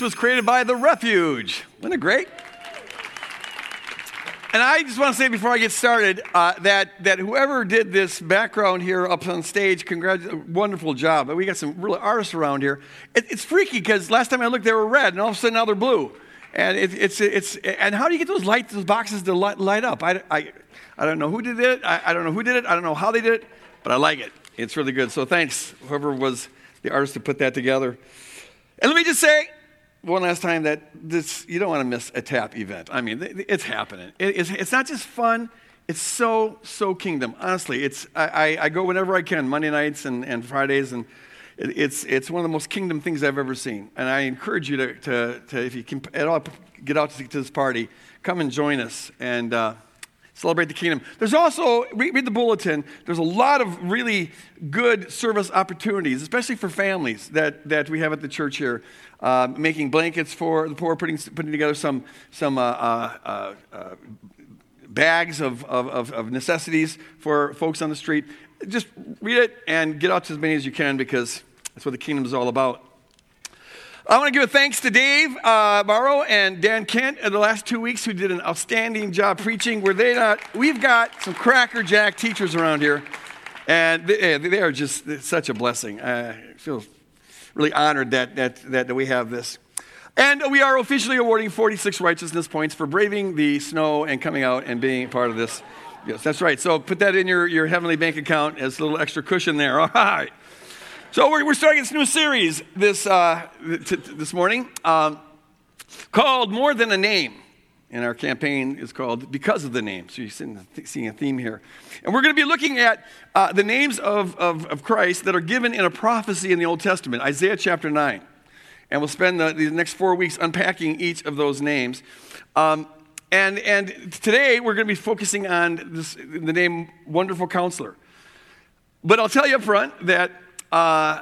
Was created by The Refuge. Isn't it great? And I just want to say before I get started uh, that, that whoever did this background here up on stage, congrats, wonderful job. We got some really artists around here. It, it's freaky because last time I looked, they were red, and all of a sudden now they're blue. And it, it's, it's, and how do you get those lights, those boxes to light, light up? I, I, I don't know who did it. I, I don't know who did it. I don't know how they did it, but I like it. It's really good. So thanks, whoever was the artist to put that together. And let me just say one last time that this, you don't want to miss a tap event. I mean, it's happening. It's, not just fun, it's so, so kingdom. Honestly, it's, I, I go whenever I can, Monday nights and, and Fridays, and it's, it's one of the most kingdom things I've ever seen. And I encourage you to, to, to if you can at all get out to, to this party, come and join us. And, uh, celebrate the kingdom. There's also, read the bulletin, there's a lot of really good service opportunities, especially for families that, that we have at the church here. Uh, making blankets for the poor, putting, putting together some, some uh, uh, uh bags of, of, of necessities for folks on the street. Just read it and get out to as many as you can because that's what the kingdom is all about. I want to give a thanks to Dave uh, Morrow and Dan Kent in the last two weeks who did an outstanding job preaching. Were they not? We've got some crackerjack teachers around here, and they, they are just such a blessing. I feel really honored that, that, that we have this. And we are officially awarding 46 righteousness points for braving the snow and coming out and being part of this. Yes, that's right. So put that in your, your heavenly bank account as a little extra cushion there. All right. So we're, we're starting this new series this, uh, t- t- this morning um, called More Than a Name. And our campaign is called Because of the Name. So you're seeing a theme here. And we're going to be looking at uh, the names of, of, of, Christ that are given in a prophecy in the Old Testament, Isaiah chapter 9. And we'll spend the, the next four weeks unpacking each of those names. Um, and, and today we're going to be focusing on this, the name Wonderful Counselor. But I'll tell you up front that uh,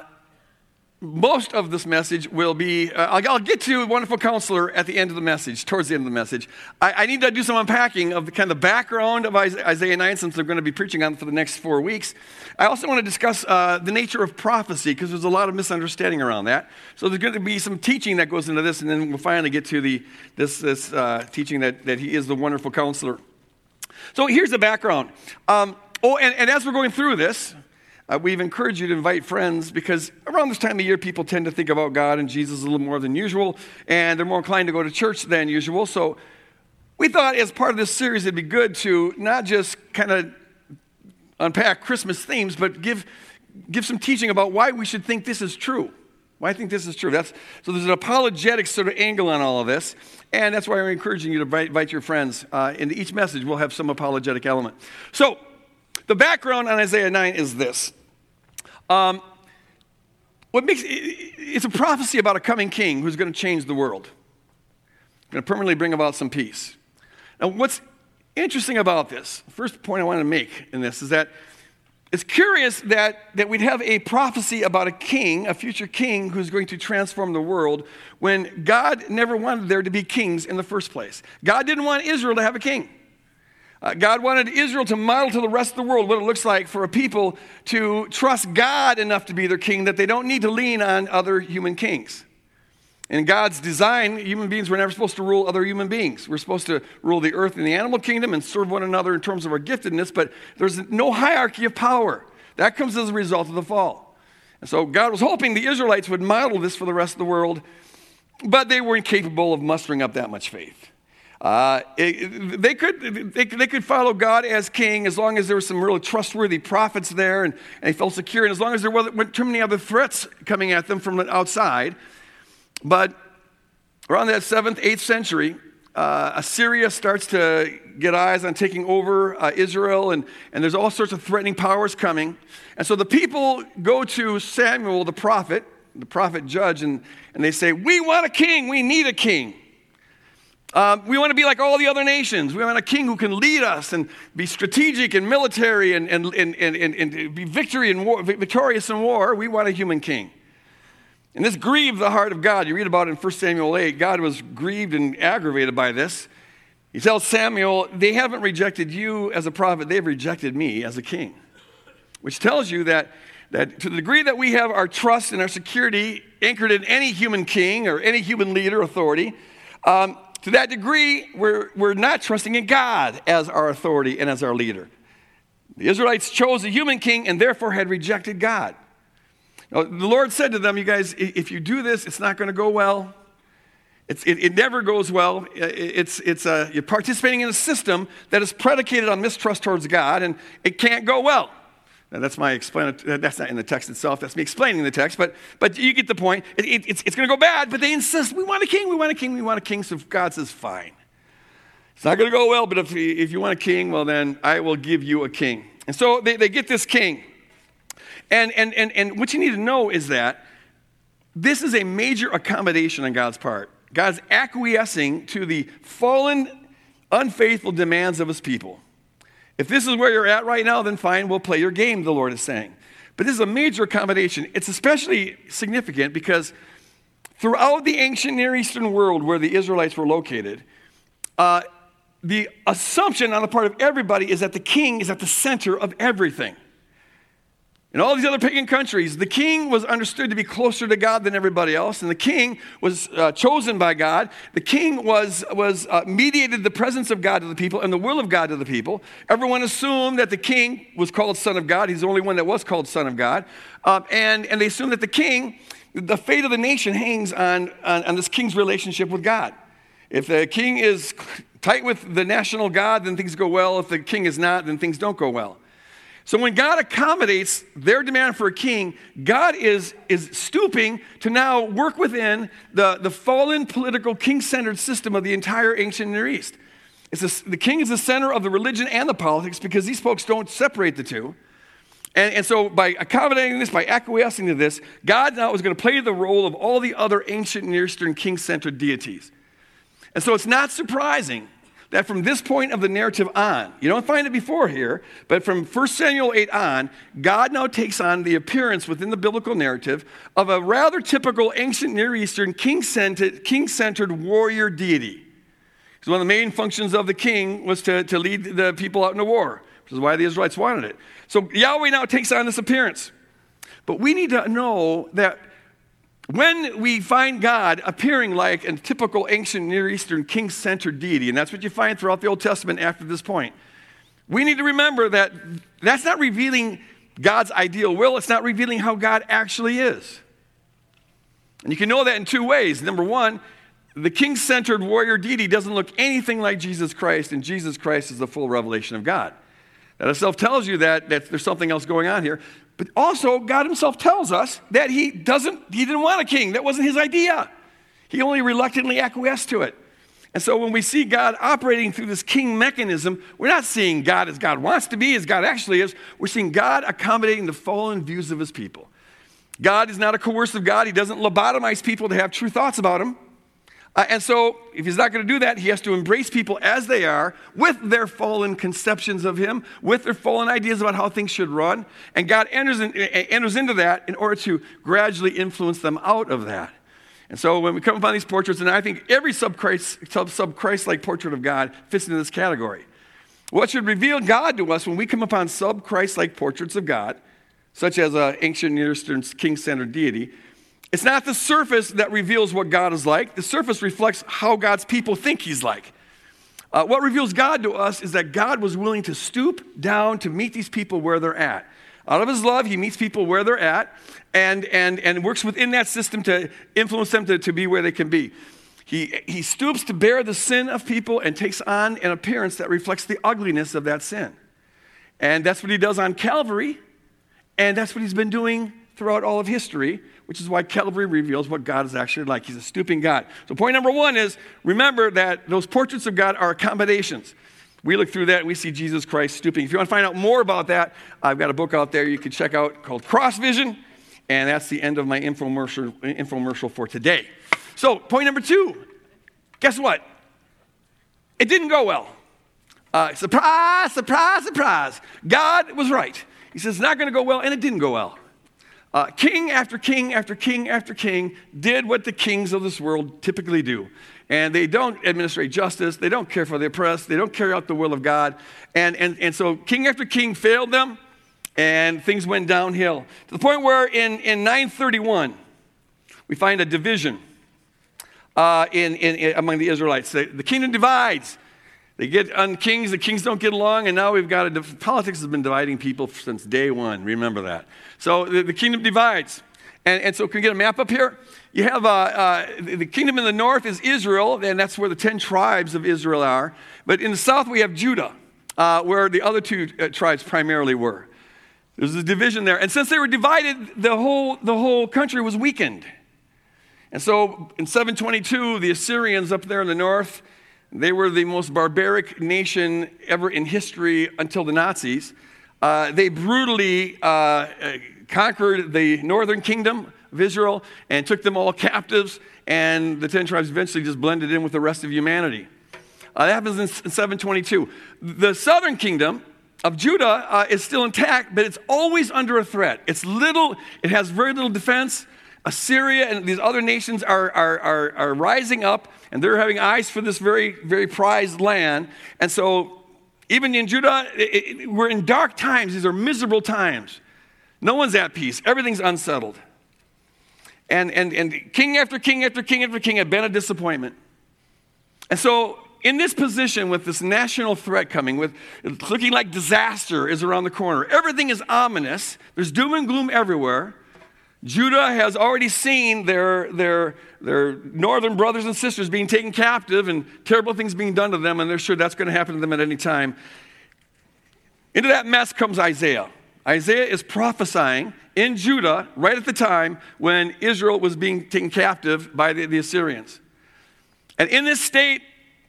most of this message will be, uh, I'll, I'll, get to Wonderful Counselor at the end of the message, towards the end of the message. I, I need to do some unpacking of the kind of the background of Isaiah 9 since I'm going to be preaching on it for the next four weeks. I also want to discuss uh, the nature of prophecy because there's a lot of misunderstanding around that. So there's going to be some teaching that goes into this, and then we'll finally get to the, this, this uh, teaching that, that he is the Wonderful Counselor. So here's the background. Um, oh, and, and as we're going through this, uh, we've encouraged you to invite friends because around this time of year, people tend to think about God and Jesus a little more than usual, and they're more inclined to go to church than usual. So we thought as part of this series, it'd be good to not just kind of unpack Christmas themes, but give, give some teaching about why we should think this is true. Why I think this is true. That's, so there's an apologetic sort of angle on all of this, and that's why we're encouraging you to invite, invite your friends. Uh, each message, we'll have some apologetic element. So the background on Isaiah 9 is this. Um, what makes it's a prophecy about a coming king who's going to change the world, going to permanently bring about some peace. Now, what's interesting about this, first point I want to make in this is that it's curious that, that we'd have a prophecy about a king, a future king who's going to transform the world, when God never wanted there to be kings in the first place. God didn't want Israel to have a king. Uh, God wanted Israel to model to the rest of the world what it looks like for a people to trust God enough to be their king that they don't need to lean on other human kings. In God's design, human beings were never supposed to rule other human beings. We're supposed to rule the earth and the animal kingdom and serve one another in terms of our giftedness, but there's no hierarchy of power. That comes as a result of the fall. And so God was hoping the Israelites would model this for the rest of the world, but they were incapable of mustering up that much faith. Uh, it, they, could, they, they, could follow God as king as long as there were some really trustworthy prophets there and, and they felt secure, and as long as there weren't too many other threats coming at them from the outside. But around that 7th, 8th century, uh, Assyria starts to get eyes on taking over uh, Israel, and, and there's all sorts of threatening powers coming. And so the people go to Samuel, the prophet, the prophet judge, and, and they say, We want a king, we need a king. Um, we want to be like all the other nations. We want a king who can lead us and be strategic and military and, and, and, and, and be victory in war, victorious in war. We want a human king. And this grieved the heart of God. You read about it in 1 Samuel 8. God was grieved and aggravated by this. He tells Samuel, They haven't rejected you as a prophet, they've rejected me as a king. Which tells you that that to the degree that we have our trust and our security anchored in any human king or any human leader authority, um, to that degree, we're, we're not trusting in God as our authority and as our leader. The Israelites chose a human king and therefore had rejected God. Now, the Lord said to them, You guys, if you do this, it's not going to go well. It, it, never goes well. It's, it's a, you're participating in a system that is predicated on mistrust towards God, and it can't go well. Now, that's my explanatory, that's not in the text itself, that's me explaining the text, but, but you get the point. It, it, it's it's going to go bad, but they insist, we want a king, we want a king, we want a king. So God says, fine. It's not going to go well, but if, if you want a king, well, then I will give you a king. And so they, they get this king. And, and, and, and what you need to know is that this is a major accommodation on God's part. God's acquiescing to the fallen, unfaithful demands of his people. If this is where you're at right now, then fine, we'll play your game, the Lord is saying. But this is a major accommodation. It's especially significant because throughout the ancient Near Eastern world where the Israelites were located, uh, the assumption on the part of everybody is that the king is at the center of everything. In all these other pagan countries, the king was understood to be closer to God than everybody else, and the king was uh, chosen by God. The king was, was uh, mediated the presence of God to the people and the will of God to the people. Everyone assumed that the king was called Son of God. He's the only one that was called Son of God. Uh, and, and they assumed that the king, the fate of the nation hangs on, on, on this king's relationship with God. If the king is tight with the national God, then things go well. If the king is not, then things don't go well. So when God accommodates their demand for a king, God is, is stooping to now work within the, the fallen political king centered system of the entire ancient Near East. A, the king is the center of the religion and the politics because these folks don't separate the two. And, and so, by accommodating this, by acquiescing to this, God now is going to play the role of all the other ancient Near Eastern king centered deities. And so, it's not surprising that from this point of the narrative on, you don't find it before here, but from 1 Samuel 8 on, God now takes on the appearance within the biblical narrative of a rather typical ancient Near Eastern king centered warrior deity. Because one of the main functions of the king was to, to lead the people out into war, which is why the Israelites wanted it. So Yahweh now takes on this appearance. But we need to know that when we find God appearing like a typical ancient Near Eastern king centered deity, and that's what you find throughout the Old Testament after this point, we need to remember that that's not revealing God's ideal will, it's not revealing how God actually is. And you can know that in two ways. Number one, the king centered warrior deity doesn't look anything like Jesus Christ, and Jesus Christ is the full revelation of God. That itself tells you that, that there's something else going on here. But also, God Himself tells us that He doesn't, He didn't want a king. That wasn't His idea. He only reluctantly acquiesced to it. And so when we see God operating through this king mechanism, we're not seeing God as God wants to be, as God actually is. We're seeing God accommodating the fallen views of His people. God is not a coercive God. He doesn't lobotomize people to have true thoughts about Him. Uh, and so, if he's not going to do that, he has to embrace people as they are with their fallen conceptions of him, with their fallen ideas about how things should run. And God enters, in, enters into that in order to gradually influence them out of that. And so, when we come upon these portraits, and I think every sub sub Christ like portrait of God fits into this category. What should reveal God to us when we come upon sub Christ like portraits of God, such as an ancient Near Eastern king centered deity, it's not the surface that reveals what God is like, the surface reflects how God's people think He's like. Uh, what reveals God to us is that God was willing to stoop down to meet these people where they're at. Out of his love, he meets people where they're at and, and, and works within that system to influence them to, to be where they can be. He, he stoops to bear the sin of people and takes on an appearance that reflects the ugliness of that sin. And that's what he does on Calvary, and that's what he's been doing throughout all of history which is why Calvary reveals what God is actually like. He's a stooping God. So, point number one is remember that those portraits of God are accommodations. We look through that and we see Jesus Christ stooping. If you want to find out more about that, I've got a book out there you can check out called Cross Vision, and that's the end of my infomercial, infomercial for today. So, point number two guess what? It didn't go well. Uh, surprise, surprise, surprise. God was right. He says it's not going to go well, and it didn't go well. Uh, king after king after king after king did what the kings of this world typically do. And they don't administrate justice, they don't care for the oppressed, they don't carry out the will of God. And, and, and so king after king failed them. and things went downhill to the point where in, in 931, we find a division uh, in, in, in, among the Israelites. The, the, kingdom divides. They get on kings, the kings don't get along, and now we've got a. Politics has been dividing people since day one. Remember that. So the, the kingdom divides. And, and, so, can we get a map up here? You have uh, uh, the kingdom in the north is Israel, and that's where the 10 tribes of Israel are. But in the south, we have Judah, uh, where the other two uh, tribes primarily were. There's a division there. And since they were divided, the whole, the whole country was weakened. And so in 722, the Assyrians up there in the north, they were the most barbaric nation ever in history until the Nazis. Uh, they brutally uh, conquered the northern kingdom of Israel and took them all captives, and the 10 tribes eventually just blended in with the rest of humanity. Uh, that happens in 722. The southern kingdom, of Judah uh, is still intact, but it's always under a threat. It's little, it has very little defense. Assyria and these other nations are, are, are, are rising up, and they're having eyes for this very, very prized land. And so, even in Judah, it, it, we're in dark times. These are miserable times. No one's at peace, everything's unsettled. And, and, and king after king after king after king have been a disappointment. And so, in this position with this national threat coming, with looking like disaster is around the corner, everything is ominous, there's doom and gloom everywhere. Judah has already seen their, their, their northern brothers and sisters being taken captive and terrible things being done to them, and they're sure that's going to happen to them at any time. Into that mess comes Isaiah. Isaiah is prophesying in Judah right at the time when Israel was being taken captive by the, the Assyrians. And in this state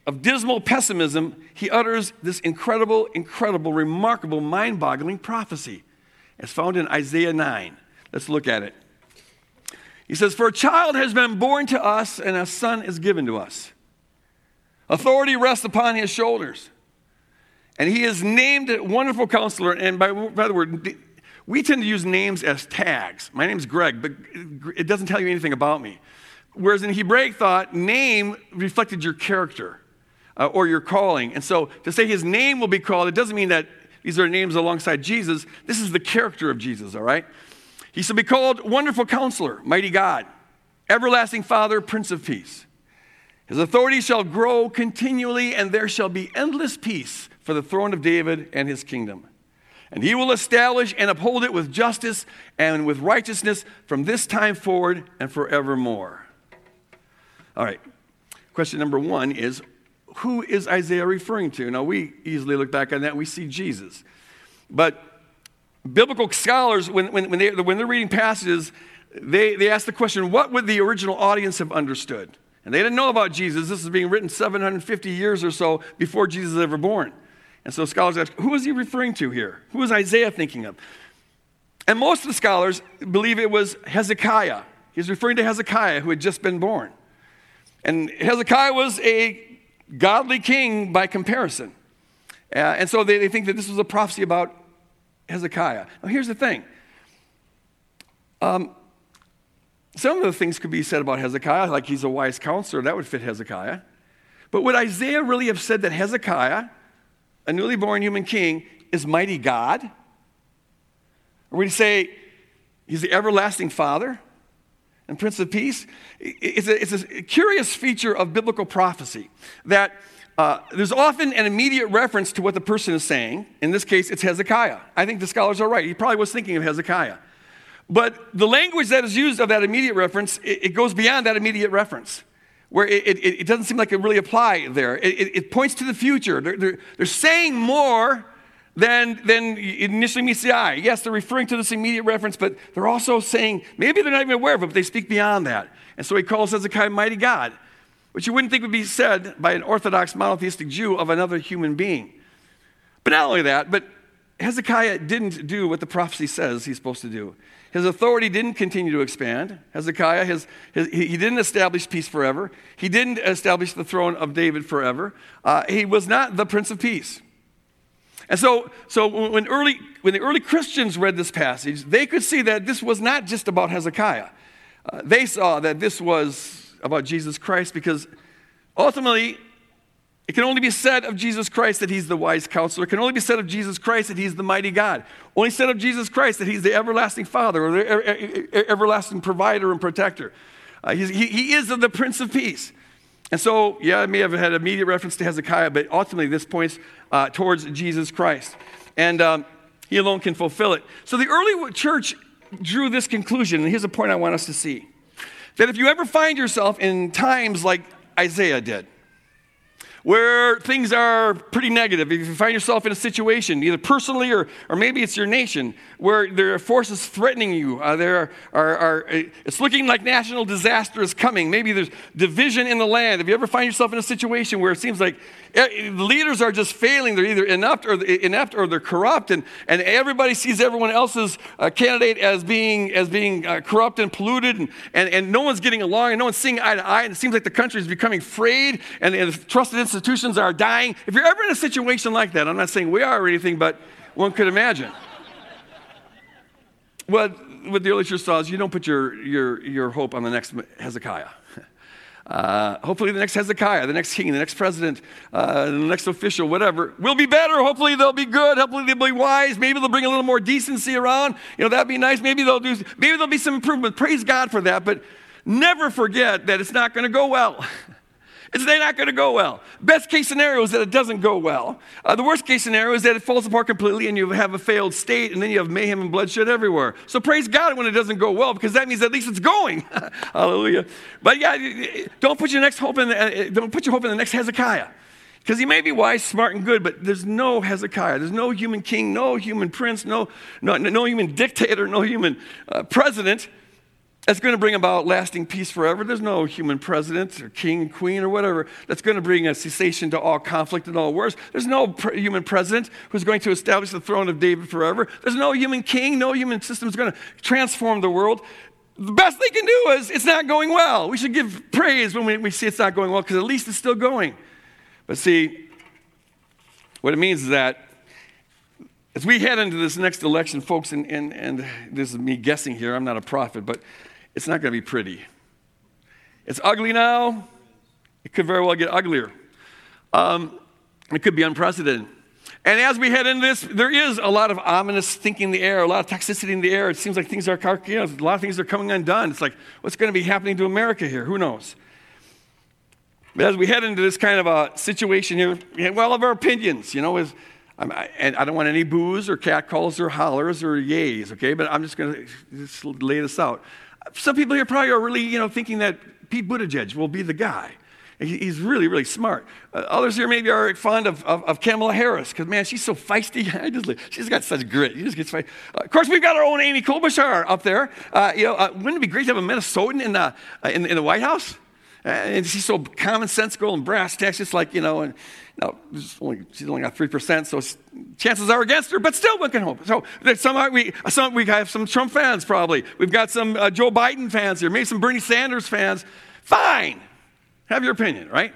of dismal pessimism, he utters this incredible, incredible, remarkable, mind boggling prophecy. It's found in Isaiah 9. Let's look at it. He says, For a child has been born to us, and a son is given to us. Authority rests upon his shoulders. And he is named Wonderful Counselor. And by, by the word, we tend to use names as tags. My name's Greg, but it doesn't tell you anything about me. Whereas in Hebraic thought, name reflected your character uh, or your calling. And so to say his name will be called, it doesn't mean that these are names alongside Jesus. This is the character of Jesus, all right? He shall be called Wonderful Counselor, Mighty God, Everlasting Father, Prince of Peace. His authority shall grow continually, and there shall be endless peace for the throne of David and his kingdom. And he will establish and uphold it with justice and with righteousness from this time forward and forevermore. All right. Question number one is who is Isaiah referring to? Now, we easily look back on that, we see Jesus. But biblical scholars, when, when, when, they, when they're reading passages, they, they ask the question what would the original audience have understood? And they didn't know about Jesus. This is being written 750 years or so before Jesus was ever born. And so scholars ask, who is he referring to here? Who is Isaiah thinking of? And most of the scholars believe it was Hezekiah. He's referring to Hezekiah, who had just been born. And Hezekiah was a godly king by comparison. Uh, and so they, they think that this was a prophecy about Hezekiah. Now, here's the thing. Um, some of the things could be said about Hezekiah, like he's a wise counselor, that would fit Hezekiah. But would Isaiah really have said that Hezekiah, a newly born human king, is mighty God? Or would he say he's the everlasting father and Prince of Peace? It's a, it's a curious feature of biblical prophecy that uh, there's often an immediate reference to what the person is saying. In this case, it's Hezekiah. I think the scholars are right. He probably was thinking of Hezekiah. But the language that is used of that immediate reference, it, it goes beyond that immediate reference, where it, it, it, doesn't seem like it really apply there. It, points to the future. They're, they're, they're saying more than, than initially meets the eye. Yes, they're referring to this immediate reference, but they're also saying, maybe they're not even aware of it, but they speak beyond that. And so he calls Hezekiah mighty God, which you wouldn't think would be said by an Orthodox monotheistic Jew of another human being. But not only that, but Hezekiah didn't do what the prophecy says he's supposed to do. His authority didn't continue to expand. Hezekiah, his, his, he didn't establish peace forever. He didn't establish the throne of David forever. Uh, he was not the Prince of Peace. And so, so when, early, when the early Christians read this passage, they could see that this was not just about Hezekiah. Uh, they saw that this was about Jesus Christ because ultimately, It can only be said of Jesus Christ that he's the wise counselor. It can only be said of Jesus Christ that he's the mighty God. Only said of Jesus Christ that he's the everlasting Father or the everlasting provider and protector. Uh, he, he is the Prince of Peace. And so, yeah, I may have had immediate reference to Hezekiah, but ultimately this points uh, towards Jesus Christ. And um, he alone can fulfill it. So the early church drew this conclusion, and here's a point I want us to see that if you ever find yourself in times like Isaiah did, where things are pretty negative, if you find yourself in a situation, either personally or, or maybe it's your nation, where there are forces threatening you, uh, there are, are, are, it's looking like national disaster is coming, maybe there's division in the land. If you ever find yourself in a situation where it seems like eh, the leaders are just failing, they're either inept or, inept or they're corrupt, and, and everybody sees everyone else's uh, candidate as being, as being uh, corrupt and polluted, and, and, and no one's getting along, and no one's seeing eye to eye, and it seems like the country is becoming frayed, and, and trusted institutions are dying. If you're ever in a situation like that, I'm not saying we are or anything, but one could imagine. What, what the early church saw is you don't put your, your, your hope on the next Hezekiah. Uh, hopefully, the next Hezekiah, the next king, the next president, uh, the next official, whatever, will be better. Hopefully, they'll be good. Hopefully, they'll be wise. Maybe they'll bring a little more decency around. You know, that'd be nice. Maybe they'll do. Maybe there'll be some improvement. Praise God for that. But never forget that it's not going to go well. It's not going to go well. Best case scenario is that it doesn't go well. Uh, the worst case scenario is that it falls apart completely and you have a failed state and then you have mayhem and bloodshed everywhere. So praise God when it doesn't go well because that means at least it's going. Hallelujah. But yeah, don't put your next hope in the, uh, don't put your hope in the next Hezekiah. Because he may be wise, smart, and good, but there's no Hezekiah. There's no human king, no human prince, no, no, no human dictator, no human uh, president that's going to bring about lasting peace forever. There's no human president or king, queen, or whatever that's going to bring a cessation to all conflict and all wars. There's no pre- human president who's going to establish the throne of David forever. There's no human king, no human system is going to transform the world. The best they can do is it's not going well. We should give praise when we, we see it's not going well because at least it's still going. But see, what it means is that as we head into this next election, folks, and, and, and this is me guessing here, I'm not a prophet, but it's not going to be pretty. It's ugly now. It could very well get uglier. Um, it could be unprecedented. And as we head into this, there is a lot of ominous thinking in the air, a lot of toxicity in the air. It seems like things are, you know, a lot of things are coming undone. It's like, what's going to be happening to America here? Who knows? But as we head into this kind of a situation here, we have all of our opinions, you know, is, and I don't want any boos or catcalls or hollers or yays, okay? But I'm just going to lay this out. Some people here probably are really, you know, thinking that Pete Buttigieg will be the guy. He's really, really smart. Uh, others here maybe are fond of, of, of Kamala Harris because, man, she's so feisty. I just, she's got such grit. You just get feisty. Uh, of course, we've got our own Amy Klobuchar up there. Uh, you know, uh, wouldn't it be great to have a Minnesotan in the, uh, in, in, the White House? Uh, and she's so commonsensical and brass tacks, just like, you know, and no, only, she's only got 3%, so chances are against her, but still one can hope. So some, we, some, we have some Trump fans probably. We've got some uh, Joe Biden fans here, maybe some Bernie Sanders fans. Fine. Have your opinion, right?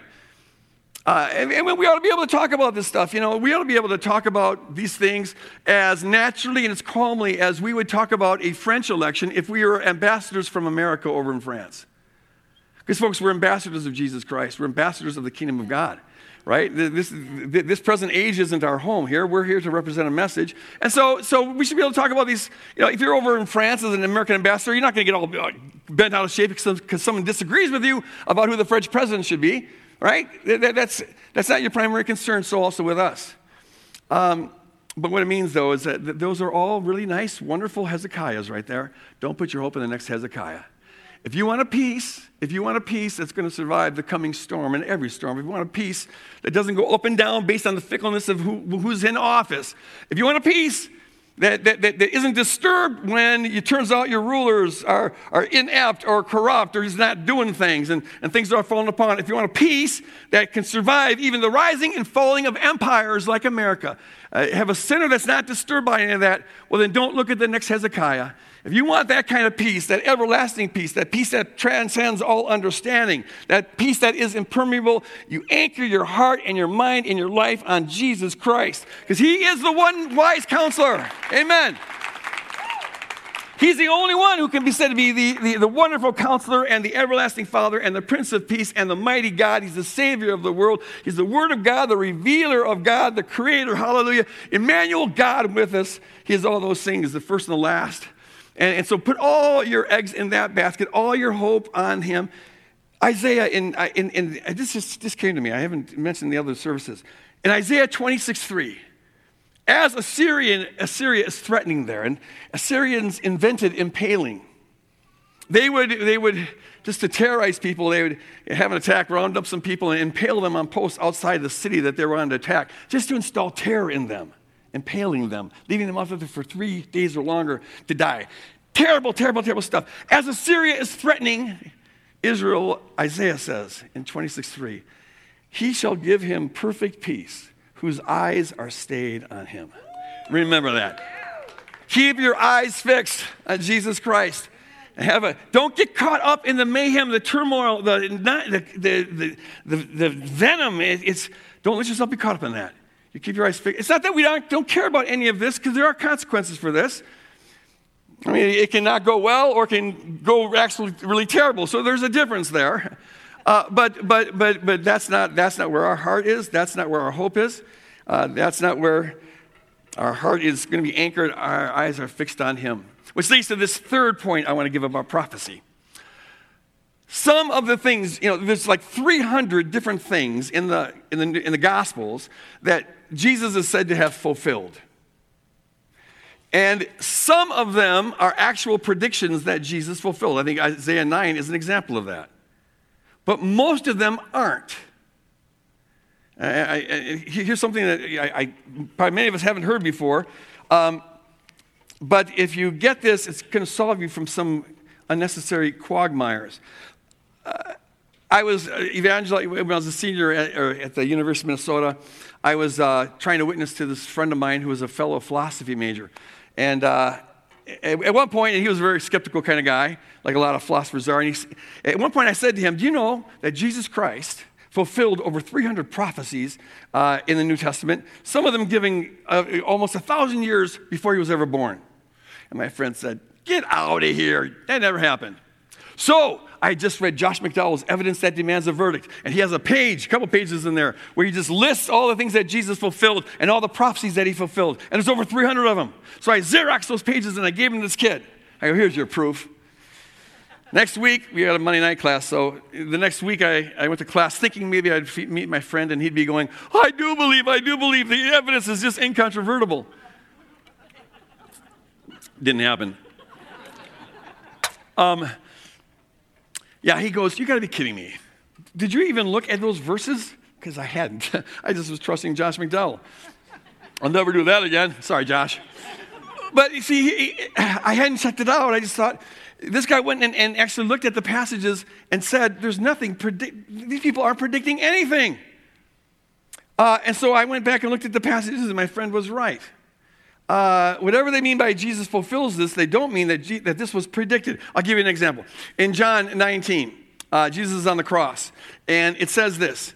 Uh, and, and, we ought to be able to talk about this stuff. You know, we ought to be able to talk about these things as naturally and as calmly as we would talk about a French election if we were ambassadors from America over in France. Because, folks, we're ambassadors of Jesus Christ, we're ambassadors of the kingdom of God right? This, this present age isn't our home here. We're here to represent a message. And so, so we should be able to talk about these. You know, if you're over in France as an American ambassador, you're not going to get all uh, bent out of shape because someone disagrees with you about who the French president should be, right? That's, that's not your primary concern, so also with us. Um, but what it means, though, is that those are all really nice, wonderful Hezekiahs right there. Don't put your hope in the next Hezekiah. If you want a peace, if you want a peace that's going to survive the coming storm and every storm, if you want a peace that doesn't go up and down based on the fickleness of who, who's in office, if you want a peace that, that, that, that isn't disturbed when it turns out your rulers are, are inept or corrupt or he's not doing things and, and things are falling apart. If you want a peace that can survive even the rising and falling of empires like America, uh, have a center that's not disturbed by any of that, well, then don't look at the next Hezekiah. If you want that kind of peace, that everlasting peace, that peace that transcends all understanding, that peace that is impermeable, you anchor your heart and your mind and your life on Jesus Christ because He is the one wise counselor. Amen. He's the only one who can be said to be the, the, the, wonderful counselor and the everlasting Father and the Prince of Peace and the mighty God. He's the Savior of the world. He's the Word of God, the revealer of God, the Creator. Hallelujah. Emmanuel, God with us. He is all those things, the first and the last. And, and so put all your eggs in that basket, all your hope on Him. Isaiah, in, uh, in, in uh, this just, this came to me. I haven't mentioned the other services. In Isaiah 26 3, as Assyrian, Assyria is threatening there, and Assyrians invented impaling. They would, they would, just to terrorize people, they would have an attack, round up some people, and impale them on posts outside the city that they were on to attack, just to install terror in them, impaling them, leaving them out there for three days or longer to die. Terrible, terrible, terrible stuff. As Assyria is threatening Israel, Isaiah says in 26 3, He shall give him perfect peace whose eyes are stayed on him. Remember that. Keep your eyes fixed on Jesus Christ. Have a, don't get caught up in the mayhem, the turmoil, the, the, the, the, the venom. It, it's, don't let yourself be caught up in that. You keep your eyes fixed. It's not that we don't, don't care about any of this, because there are consequences for this. I mean, it can not go well or it can go actually really terrible. So there's a difference there. Uh, but, but, but, but that's, not, that's not where our heart is. That's not where our hope is. Uh, that's not where our heart is going to be anchored. Our eyes are fixed on Him. Which leads to this third point I want to give about prophecy. Some of the things, you know, there's like 300 different things in the, in the, in the Gospels that Jesus is said to have fulfilled. And some of them are actual predictions that Jesus fulfilled. I think Isaiah 9 is an example of that but most of them aren't. I, I, I, here's something that I, probably many of us haven't heard before. Um, but if you get this, it's going to solve you from some unnecessary quagmires. Uh, I was uh, evangelizing when I was a senior at, at the University of Minnesota. I was uh, trying to witness to this friend of mine who was a fellow philosophy major. And uh, at one point, and he was a very skeptical kind of guy, like a lot of philosophers are. And he, at one point, I said to him, Do you know that Jesus Christ fulfilled over 300 prophecies uh, in the New Testament, some of them giving uh, almost a thousand years before he was ever born? And my friend said, Get out of here. That never happened. So I just read Josh McDowell's Evidence That Demands a Verdict, and he has a page, a couple pages in there, where he just lists all the things that Jesus fulfilled and all the prophecies that he fulfilled. And there's over 300 of them. So I Xeroxed those pages and I gave them to this kid. I go, here's your proof. Next week, we had a Monday night class. So the next week, I, I went to class thinking maybe I'd meet my friend and he'd be going, I do believe, I do believe. The evidence is just incontrovertible. Didn't happen. Um, yeah, he goes, You got to be kidding me. Did you even look at those verses? Because I hadn't. I just was trusting Josh McDowell. I'll never do that again. Sorry, Josh. But you see, he, I hadn't checked it out. I just thought, this guy went and, and actually looked at the passages and said, There's nothing, these people aren't predicting anything. Uh, and so I went back and looked at the passages, and my friend was right. Uh, whatever they mean by Jesus fulfills this, they don't mean that, G- that this was predicted. I'll give you an example. In John 19, uh, Jesus is on the cross, and it says this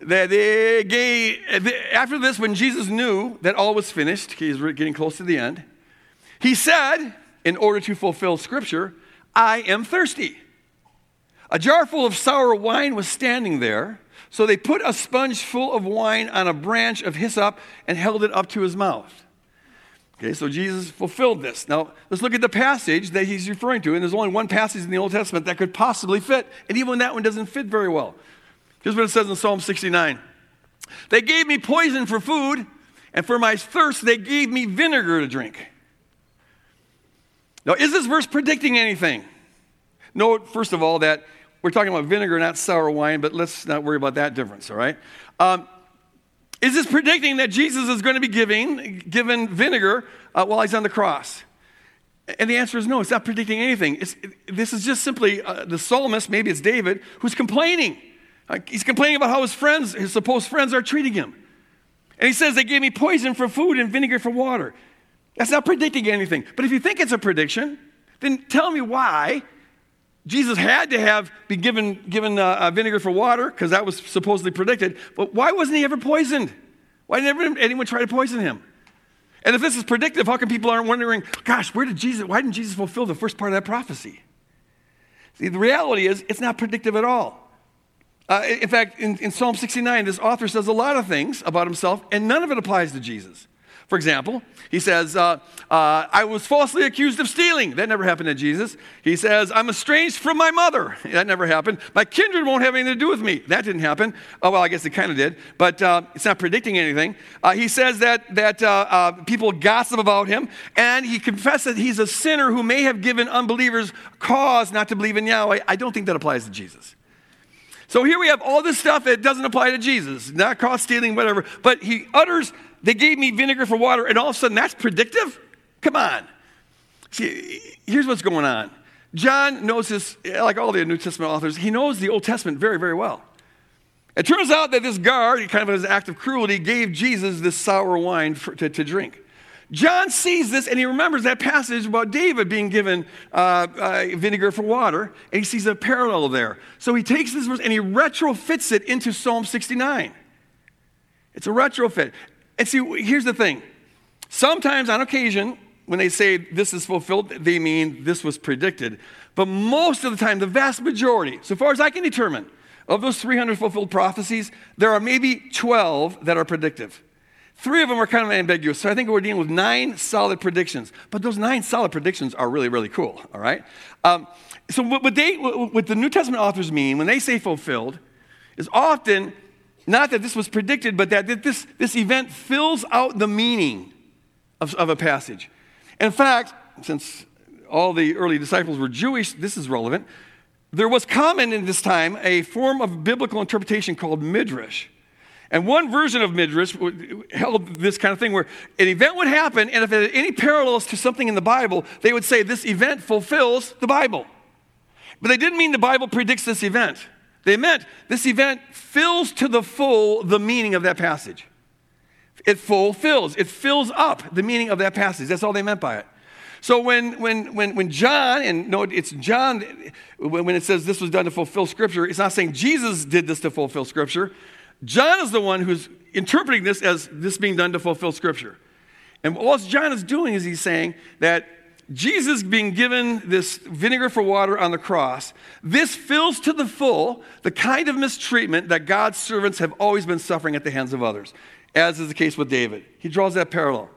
that they gave, after this, when Jesus knew that all was finished, he's getting close to the end, he said, in order to fulfill Scripture, I am thirsty. A jar full of sour wine was standing there, so they put a sponge full of wine on a branch of hyssop and held it up to his mouth. Okay, so Jesus fulfilled this. Now, let's look at the passage that he's referring to. And there's only one passage in the Old Testament that could possibly fit. And even that one doesn't fit very well. Here's what it says in Psalm 69 They gave me poison for food, and for my thirst, they gave me vinegar to drink. Now, is this verse predicting anything? Note, first of all, that we're talking about vinegar, not sour wine, but let's not worry about that difference, all right? Um, is this predicting that Jesus is going to be giving given vinegar uh, while he's on the cross? And the answer is no, it's not predicting anything. It's, this is just simply uh, the psalmist, maybe it's David, who's complaining. Uh, he's complaining about how his friends, his supposed friends, are treating him. And he says, They gave me poison for food and vinegar for water. That's not predicting anything. But if you think it's a prediction, then tell me why Jesus had to have been given, given uh, uh, vinegar for water because that was supposedly predicted. But why wasn't he ever poisoned? Why didn't anyone try to poison him? And if this is predictive, how come people aren't wondering, gosh, where did Jesus, why didn't Jesus fulfill the first part of that prophecy? See, the reality is, it's not predictive at all. Uh, in fact, in, in Psalm 69, this author says a lot of things about himself, and none of it applies to Jesus. For example, he says, uh, uh, I was falsely accused of stealing. That never happened to Jesus. He says, I'm estranged from my mother. That never happened. My kindred won't have anything to do with me. That didn't happen. Oh, well, I guess it kind of did, but uh, it's not predicting anything. Uh, he says that, that uh, uh, people gossip about him, and he confesses that he's a sinner who may have given unbelievers cause not to believe in Yahweh. I don't think that applies to Jesus. So here we have all this stuff that doesn't apply to Jesus, not caught stealing, whatever. But he utters, they gave me vinegar for water, and all of a sudden that's predictive? Come on. See, here's what's going on. John knows this, like all the New Testament authors, he knows the Old Testament very, very well. It turns out that this guard, kind of as an act of cruelty, gave Jesus this sour wine for, to, to drink. John sees this and he remembers that passage about David being given uh, uh, vinegar for water, and he sees a parallel there. So he takes this verse and he retrofits it into Psalm 69. It's a retrofit. And see, here's the thing. Sometimes, on occasion, when they say this is fulfilled, they mean this was predicted. But most of the time, the vast majority, so far as I can determine, of those 300 fulfilled prophecies, there are maybe 12 that are predictive. Three of them are kind of ambiguous. So I think we're dealing with nine solid predictions. But those nine solid predictions are really, really cool, all right? Um, so what, they, what the New Testament authors mean when they say fulfilled is often not that this was predicted, but that this, this event fills out the meaning of, of a passage. In fact, since all the early disciples were Jewish, this is relevant. There was common in this time a form of biblical interpretation called midrash. And one version of Midrash held this kind of thing where an event would happen, and if it had any parallels to something in the Bible, they would say this event fulfills the Bible. But they didn't mean the Bible predicts this event. They meant this event fills to the full the meaning of that passage. It fulfills, it fills up the meaning of that passage. That's all they meant by it. So when, when, when, when John, and no, it's John, when it says this was done to fulfill Scripture, it's not saying Jesus did this to fulfill Scripture. John is the one who's interpreting this as this being done to fulfill Scripture. And what John is doing is he's saying that Jesus being given this vinegar for water on the cross, this fills to the full the kind of mistreatment that God's servants have always been suffering at the hands of others, as is the case with David. He draws that parallel.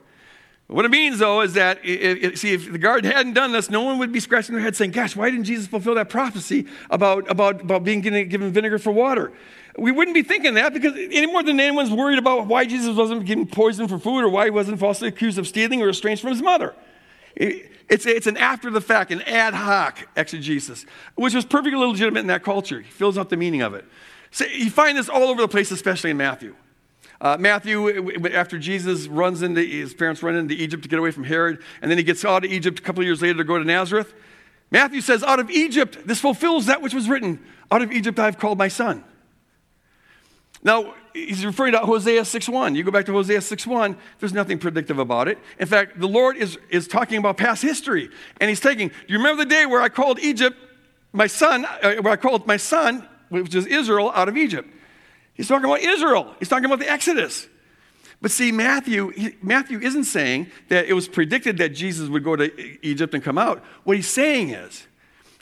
What it means, though, is that, see, if the guard hadn't done this, no one would be scratching their head saying, Gosh, why didn't Jesus fulfill that prophecy about, about, about being given vinegar for water? We wouldn't be thinking that because any more than anyone's worried about why Jesus wasn't getting poisoned for food or why he wasn't falsely accused of stealing or estranged from his mother. It's, it's an after the fact, an ad hoc exegesis, which was perfectly legitimate in that culture. He fills out the meaning of it. So you find this all over the place, especially in Matthew. Uh, Matthew, after Jesus runs into, his parents run into Egypt to get away from Herod, and then he gets out of Egypt a couple of years later to go to Nazareth. Matthew says, Out of Egypt, this fulfills that which was written. Out of Egypt I have called my son. Now, he's referring to Hosea 6.1. You go back to Hosea 6.1, there's nothing predictive about it. In fact, the Lord is, is talking about past history. And he's taking, do you remember the day where I called Egypt, my son, uh, where I called my son, which is Israel, out of Egypt? He's talking about Israel. He's talking about the Exodus. But see, Matthew, he, Matthew isn't saying that it was predicted that Jesus would go to Egypt and come out. What he's saying is,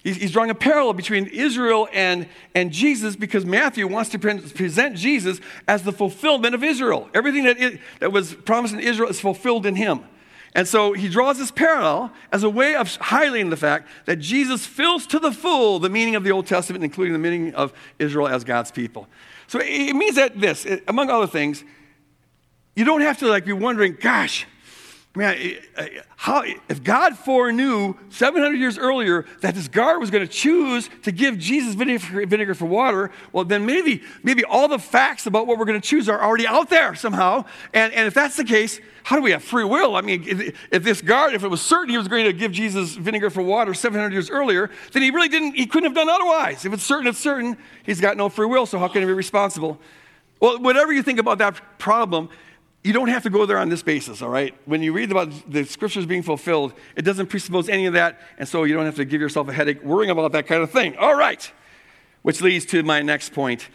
He's, drawing a parallel between Israel and, and Jesus because Matthew wants to present Jesus as the fulfillment of Israel. Everything that, it, that was promised in Israel is fulfilled in him. And so he draws this parallel as a way of highlighting the fact that Jesus fills to the full the meaning of the Old Testament, including the meaning of Israel as God's people. So it means that this, among other things, you don't have to like be wondering, gosh, man, how, if God foreknew 700 years earlier that this guard was going to choose to give Jesus vinegar, for water, well, then maybe, maybe all the facts about what we're going to choose are already out there somehow. And, and if that's the case, how do we have free will? I mean, if, if this guard, if it was certain he was going to give Jesus vinegar for water 700 years earlier, then he really didn't, he couldn't have done otherwise. If it's certain, it's certain. He's got no free will, so how can he be responsible? Well, whatever you think about that problem, you don't have to go there on this basis, all right? When you read about the scriptures being fulfilled, it doesn't presuppose any of that, and so you don't have to give yourself a headache worrying about that kind of thing. All right, which leads to my next point.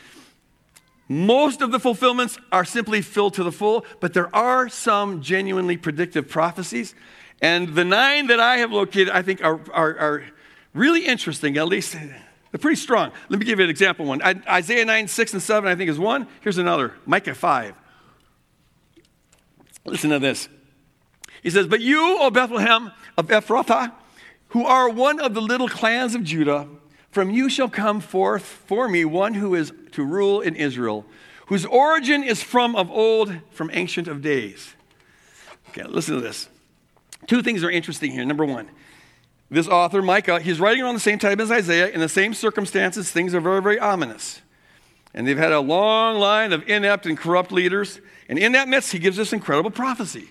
Most of the fulfillments are simply filled to the full, but there are some genuinely predictive prophecies. And the nine that I have located, I think, are, are, are really interesting, at least they're pretty strong. Let me give you an example one. Isaiah 9, 6, and 7, I think, is one. Here's another Micah 5. Listen to this. He says, But you, O Bethlehem of Ephrathah, who are one of the little clans of Judah, from you shall come forth for me one who is to rule in Israel, whose origin is from of old, from ancient of days. Okay, listen to this. Two things are interesting here. Number one, this author, Micah, he's writing around the same time as Isaiah. In the same circumstances, things are very, very ominous. And they've had a long line of inept and corrupt leaders. And in that midst, he gives this incredible prophecy.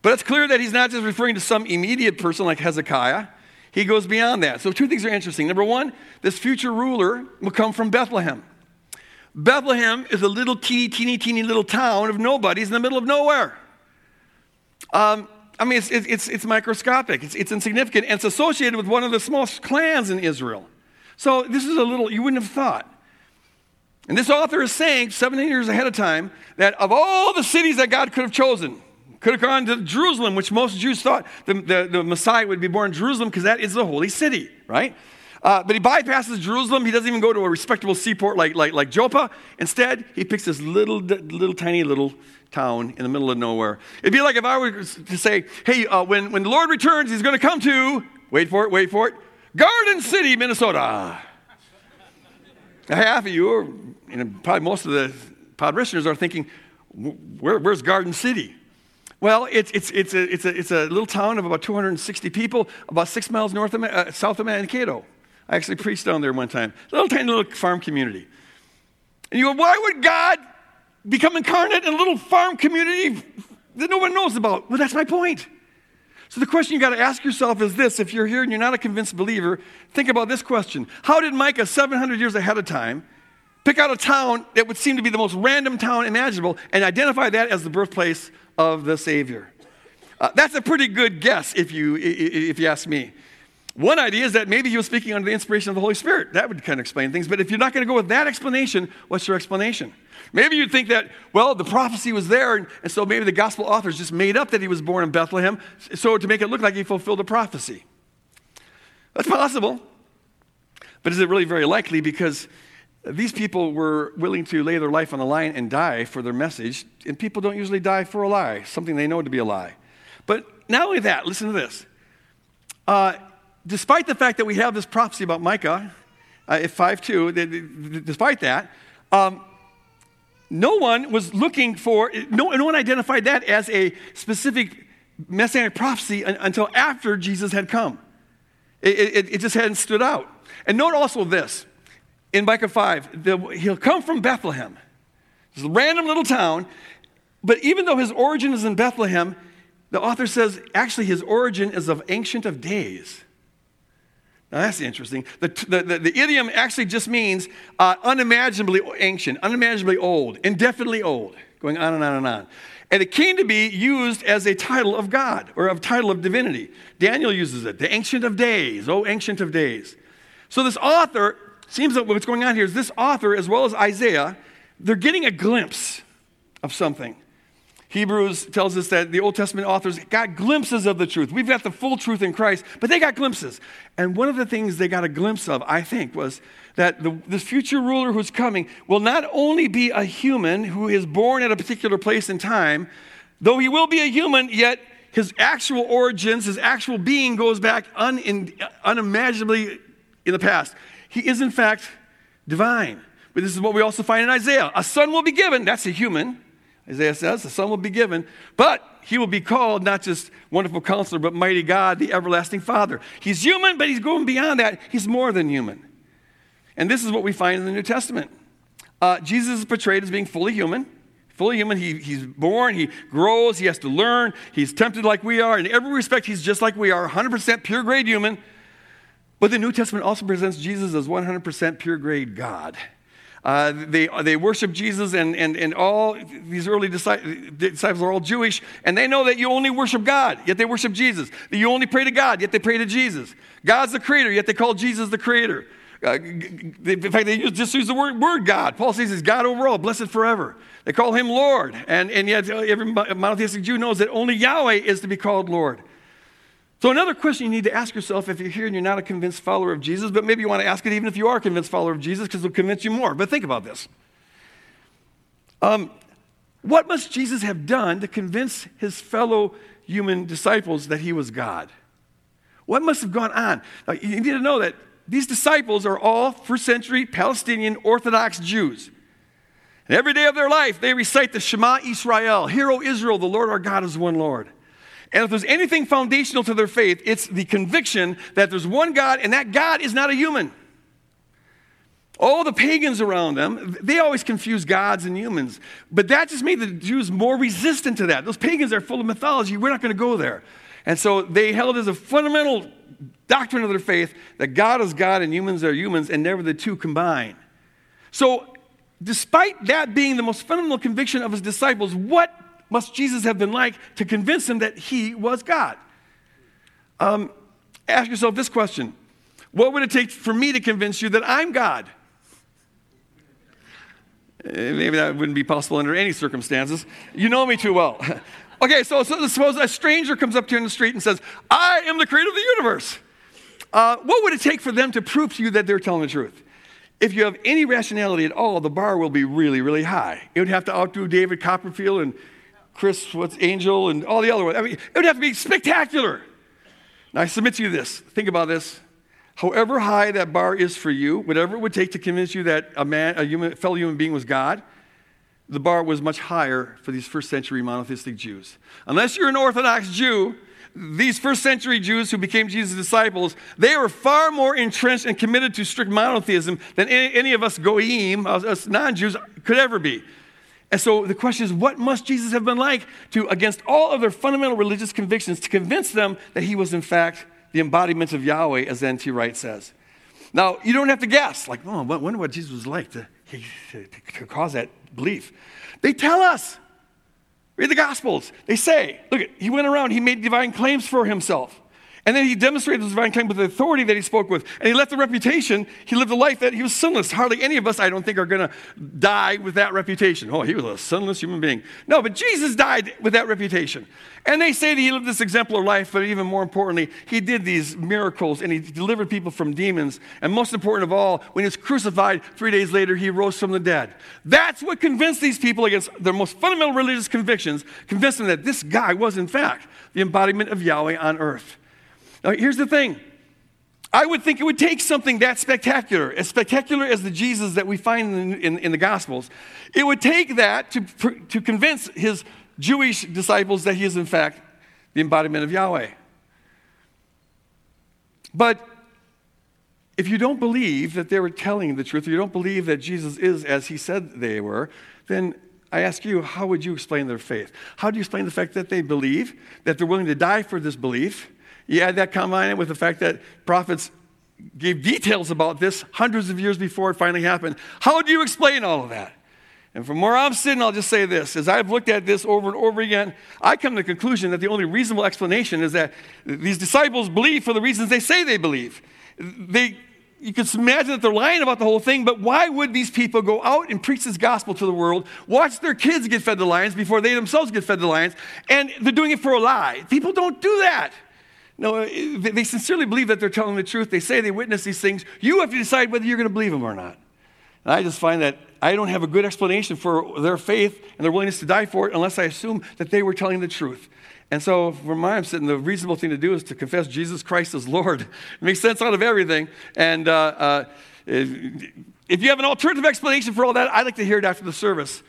But it's clear that he's not just referring to some immediate person like Hezekiah. He goes beyond that. So, two things are interesting. Number one, this future ruler will come from Bethlehem. Bethlehem is a little teeny, teeny, teeny little town of nobodies in the middle of nowhere. Um, I mean, it's, it's, it's microscopic, it's, it's insignificant, and it's associated with one of the smallest clans in Israel. So this is a little, you wouldn't have thought. And this author is saying, 17 years ahead of time, that of all the cities that God could have chosen, could have gone to Jerusalem, which most Jews thought the, the, the Messiah would be born in Jerusalem because that is the holy city, right? Uh, but he bypasses Jerusalem. He doesn't even go to a respectable seaport like, like, like Joppa. Instead, he picks this little, little tiny little town in the middle of nowhere. It'd be like if I were to say, hey, uh, when, when the Lord returns, he's going to come to, wait for it, wait for it, Garden City, Minnesota. Half of you, or know, probably most of the pod listeners, are thinking, Where, where's Garden City? Well, it's, it's, it's, a, it's, a, it's a little town of about 260 people, about six miles north of, uh, south of Mankato. I actually preached down there one time. A little tiny little farm community. And you go, why would God become incarnate in a little farm community that no one knows about. Well, that's my point. So the question you got to ask yourself is this if you're here and you're not a convinced believer, think about this question How did Micah, 700 years ahead of time, pick out a town that would seem to be the most random town imaginable and identify that as the birthplace of the Savior? Uh, that's a pretty good guess if you, if you ask me. One idea is that maybe he was speaking under the inspiration of the Holy Spirit. That would kind of explain things. But if you're not going to go with that explanation, what's your explanation? Maybe you'd think that, well, the prophecy was there, and, and so maybe the gospel authors just made up that he was born in Bethlehem so to make it look like he fulfilled the prophecy. That's possible. But is it really very likely? Because these people were willing to lay their life on the line and die for their message, and people don't usually die for a lie, something they know to be a lie. But not only that, listen to this. Uh, despite the fact that we have this prophecy about Micah, uh, 5 2, despite that, um, no one was looking for, no, no one identified that as a specific messianic prophecy until after Jesus had come. It, it, it, just hadn't stood out. And note also this in Micah 5, the, he'll come from Bethlehem. A random little town, but even though his origin is in Bethlehem, the author says actually his origin is of Ancient of Days. Now that's interesting. The, the, the, the idiom actually just means uh, unimaginably ancient, unimaginably old, indefinitely old, going on and on and on. And it came to be used as a title of God or a title of divinity. Daniel uses it, the Ancient of Days, oh, Ancient of Days. So this author, seems that what's going on here is this author, as well as Isaiah, they're getting a glimpse of something. Hebrews tells us that the Old Testament authors got glimpses of the truth. We've got the full truth in Christ, but they got glimpses. And one of the things they got a glimpse of, I think, was that the, this future ruler who's coming will not only be a human who is born at a particular place and time, though he will be a human, yet his actual origins, his actual being goes back un, in, unimaginably in the past. He is, in fact, divine. But this is what we also find in Isaiah. A son will be given, that's a human Isaiah says, the Son will be given, but he will be called not just Wonderful Counselor, but Mighty God, the Everlasting Father. He's human, but he's going beyond that. He's more than human. And this is what we find in the New Testament. Uh, Jesus is portrayed as being fully human. Fully human. He, he's born, he grows, he has to learn, he's tempted like we are. In every respect, he's just like we are 100% pure grade human. But the New Testament also presents Jesus as 100% pure grade God. Uh, they, they worship Jesus, and, and, and all these early disciples are all Jewish, and they know that you only worship God, yet they worship Jesus. That you only pray to God, yet they pray to Jesus. God's the creator, yet they call Jesus the creator. Uh, in fact, they just use the word, word God. Paul says he's God overall, blessed forever. They call him Lord. And, and yet, every monotheistic Jew knows that only Yahweh is to be called Lord. So, another question you need to ask yourself if you're here and you're not a convinced follower of Jesus, but maybe you want to ask it even if you are a convinced follower of Jesus because it'll convince you more. But think about this. Um, what must Jesus have done to convince his fellow human disciples that he was God? What must have gone on? Now, you need to know that these disciples are all first century Palestinian Orthodox Jews. And every day of their life, they recite the Shema Israel, Hear, O Israel, the Lord our God is one Lord. And if there's anything foundational to their faith, it's the conviction that there's one God and that God is not a human. All the pagans around them, they always confuse gods and humans. But that just made the Jews more resistant to that. Those pagans are full of mythology. We're not going to go there. And so they held as a fundamental doctrine of their faith that God is God and humans are humans and never the two combine. So, despite that being the most fundamental conviction of his disciples, what must Jesus have been like to convince them that he was God? Um, ask yourself this question What would it take for me to convince you that I'm God? Eh, maybe that wouldn't be possible under any circumstances. You know me too well. okay, so, so, suppose a stranger comes up to you in the street and says, I am the creator of the universe. Uh, what would it take for them to prove to you that they're telling the truth? If you have any rationality at all, the bar will be really, really high. It would have to outdo David Copperfield and Criss, what's Angel, and all the other ones. I mean, it would have to be spectacular. Now, I submit to you this. Think about this. However high that bar is for you, whatever it would take to convince you that a man, a human, fellow human being was God, the bar was much higher for these first century monotheistic Jews. Unless you're an Orthodox Jew, these first century Jews who became Jesus' disciples, they were far more entrenched and committed to strict monotheism than any, any of us goyim, us non Jews, could ever be. And so the question is, what must Jesus have been like to, against all of their fundamental religious convictions, to convince them that he was in fact the embodiment of Yahweh, as N.T. Wright says. Now, you don't have to guess, like, oh, I wonder what Jesus was like to, to, to cause that belief. They tell us. Read the Gospels. They say, look, he went around, he made divine claims for himself. And then he demonstrated his divine claim with the authority that he spoke with. And he left the reputation. He lived a life that he was sinless. Hardly any of us, I don't think, are going to die with that reputation. Oh, he was a sinless human being. No, but Jesus died with that reputation. And they say that he lived this exemplar life, but even more importantly, he did these miracles and he delivered people from demons. And most important of all, when he was crucified, three days later, he rose from the dead. That's what convinced these people against their most fundamental religious convictions, convinced them that this guy was, in fact, the embodiment of Yahweh on earth. Now, here's the thing I would think it would take something that spectacular, as spectacular as the Jesus that we find in, in, in the Gospels. It would take that to, to convince his Jewish disciples that he is, in fact, the embodiment of Yahweh. But if you don't believe that they were telling the truth, or you don't believe that Jesus is as he said they were, then I ask you, how would you explain their faith? How do you explain the fact that they believe, that they're willing to die for this belief, you add that combine with the fact that prophets gave details about this hundreds of years before it finally happened. How do you explain all of that? And from where I'm sitting, I'll just say this. As I've looked at this over and over again, I come to the conclusion that the only reasonable explanation is that these disciples believe for the reasons they say they believe. They, you can imagine that they're lying about the whole thing, but why would these people go out and preach this gospel to the world, watch their kids get fed to lions before they themselves get fed to lions, and they're doing it for a lie? People don't do that. No, uh, they sincerely believe that they're telling the truth. They say they witness these things. You have to decide whether you're going to believe them or not. And I just find that I don't have a good explanation for their faith and their willingness to die for it unless I assume that they were telling the truth. And so, from my I'm sitting, the reasonable thing to do is to confess Jesus Christ as Lord. It makes sense out of everything. And uh, uh, if you have an alternative explanation for all that, I'd like to hear it after the service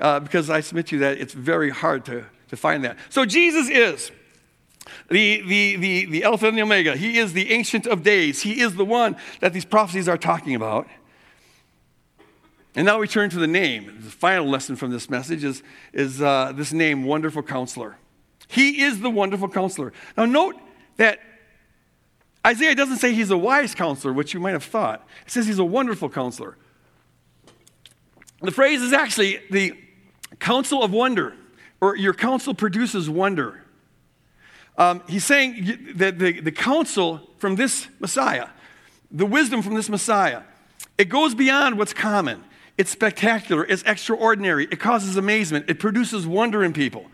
uh, because I submit to you that it's very hard to, to find that. So, Jesus is the, the, the, the Alpha and the Omega. He is the Ancient of Days. He is the one that these prophecies are talking about. And now we turn to the name. The final lesson from this message is, is uh, this name, Wonderful Counselor. He is the Wonderful Counselor. Now, note that Isaiah doesn't say he's a wise counselor, which you might have thought. It says he's a wonderful counselor. The phrase is actually the counsel of wonder, or your counsel produces wonder. Um, he's saying that the, the counsel from this Messiah, the wisdom from this Messiah, it goes beyond what's common. It's spectacular, it's extraordinary, it causes amazement, it produces wonder in people.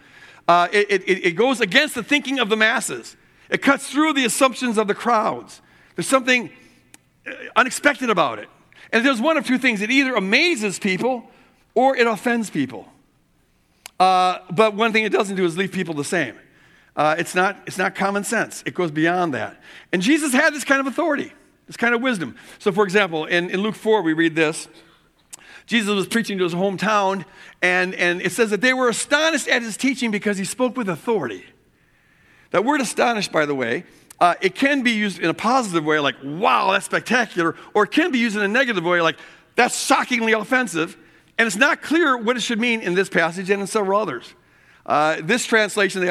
Uh, it, it, it goes against the thinking of the masses, it cuts through the assumptions of the crowds. There's something uh, unexpected about it. And there's one of two things it either amazes people or it offends people. Uh, but one thing it doesn't do is leave people the same. Uh, it's, not, it's not common sense, it goes beyond that. And Jesus had this kind of authority, this kind of wisdom. So, for example, in, in Luke 4, we read this. Jesus was preaching to his hometown, and, and it says that they were astonished at his teaching because he spoke with authority. That word astonished, by the way, uh, it can be used in a positive way, like, wow, that's spectacular, or it can be used in a negative way, like, that's shockingly offensive. And it's not clear what it should mean in this passage and in several others. Uh, this translation, the,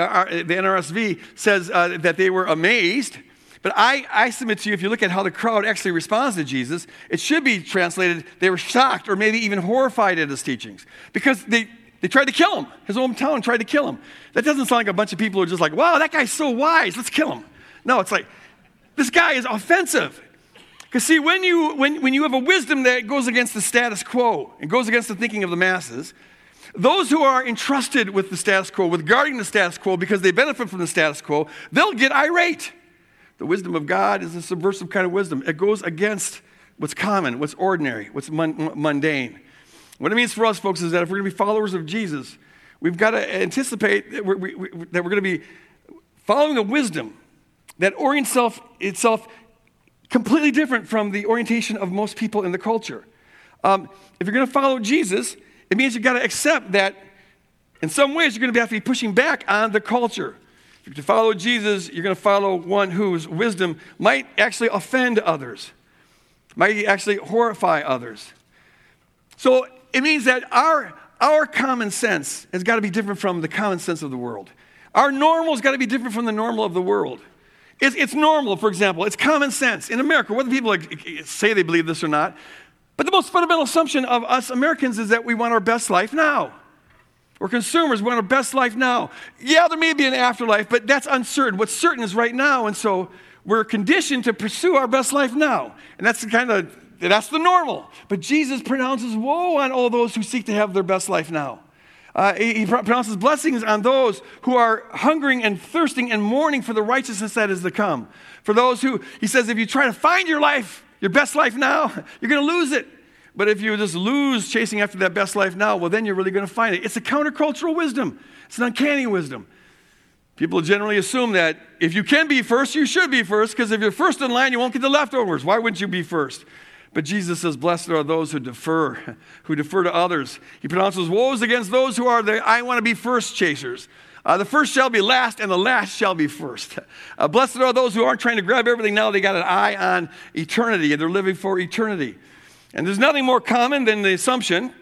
the NRSV, says uh, that they were amazed. But I, I submit to you, if you look at how the crowd actually responds to Jesus, it should be translated they were shocked or maybe even horrified at his teachings because they, they tried to kill him. His hometown tried to kill him. That doesn't sound like a bunch of people who are just like, wow, that guy's so wise, let's kill him. No, it's like, this guy is offensive. Because, see, when you, when, when you have a wisdom that goes against the status quo and goes against the thinking of the masses, those who are entrusted with the status quo, with guarding the status quo because they benefit from the status quo, they'll get irate. The wisdom of God is a subversive kind of wisdom. It goes against what's common, what's ordinary, what's mundane. What it means for us, folks, is that if we're going to be followers of Jesus, we've got to anticipate that we're, we, we're going to be following a wisdom that orients itself, itself completely different from the orientation of most people in the culture. Um, if you're going to follow Jesus, it means you've got to accept that in some ways you're going to have to be pushing back on the culture. If you follow Jesus, you're going to follow one whose wisdom might actually offend others, might actually horrify others. So it means that our, our common sense has got to be different from the common sense of the world. Our normal has got to be different from the normal of the world. It's, it's normal, for example, it's common sense. In America, whether people like, say they believe this or not, but the most fundamental assumption of us Americans is that we want our best life now. We're consumers, we want our best life now. Yeah, there may be an afterlife, but that's uncertain. What's certain is right now, and so we're conditioned to pursue our best life now. And that's the kind of that's the normal. But Jesus pronounces woe on all those who seek to have their best life now. Uh, he pronounces blessings on those who are hungering and thirsting and mourning for the righteousness that is to come. For those who, he says, if you try to find your life, your best life now, you're going to lose it. But if you just lose chasing after that best life now, well, then you're really going to find it. It's a countercultural wisdom, it's an uncanny wisdom. People generally assume that if you can be first, you should be first, because if you're first in line, you won't get the leftovers. Why wouldn't you be first? But Jesus says, Blessed are those who defer, who defer to others. He pronounces woes against those who are the I want to be first chasers. Uh, the first shall be last, and the last shall be first. Uh, blessed are those who aren't trying to grab everything now, they got an eye on eternity, and they're living for eternity. And there's nothing more common than the assumption in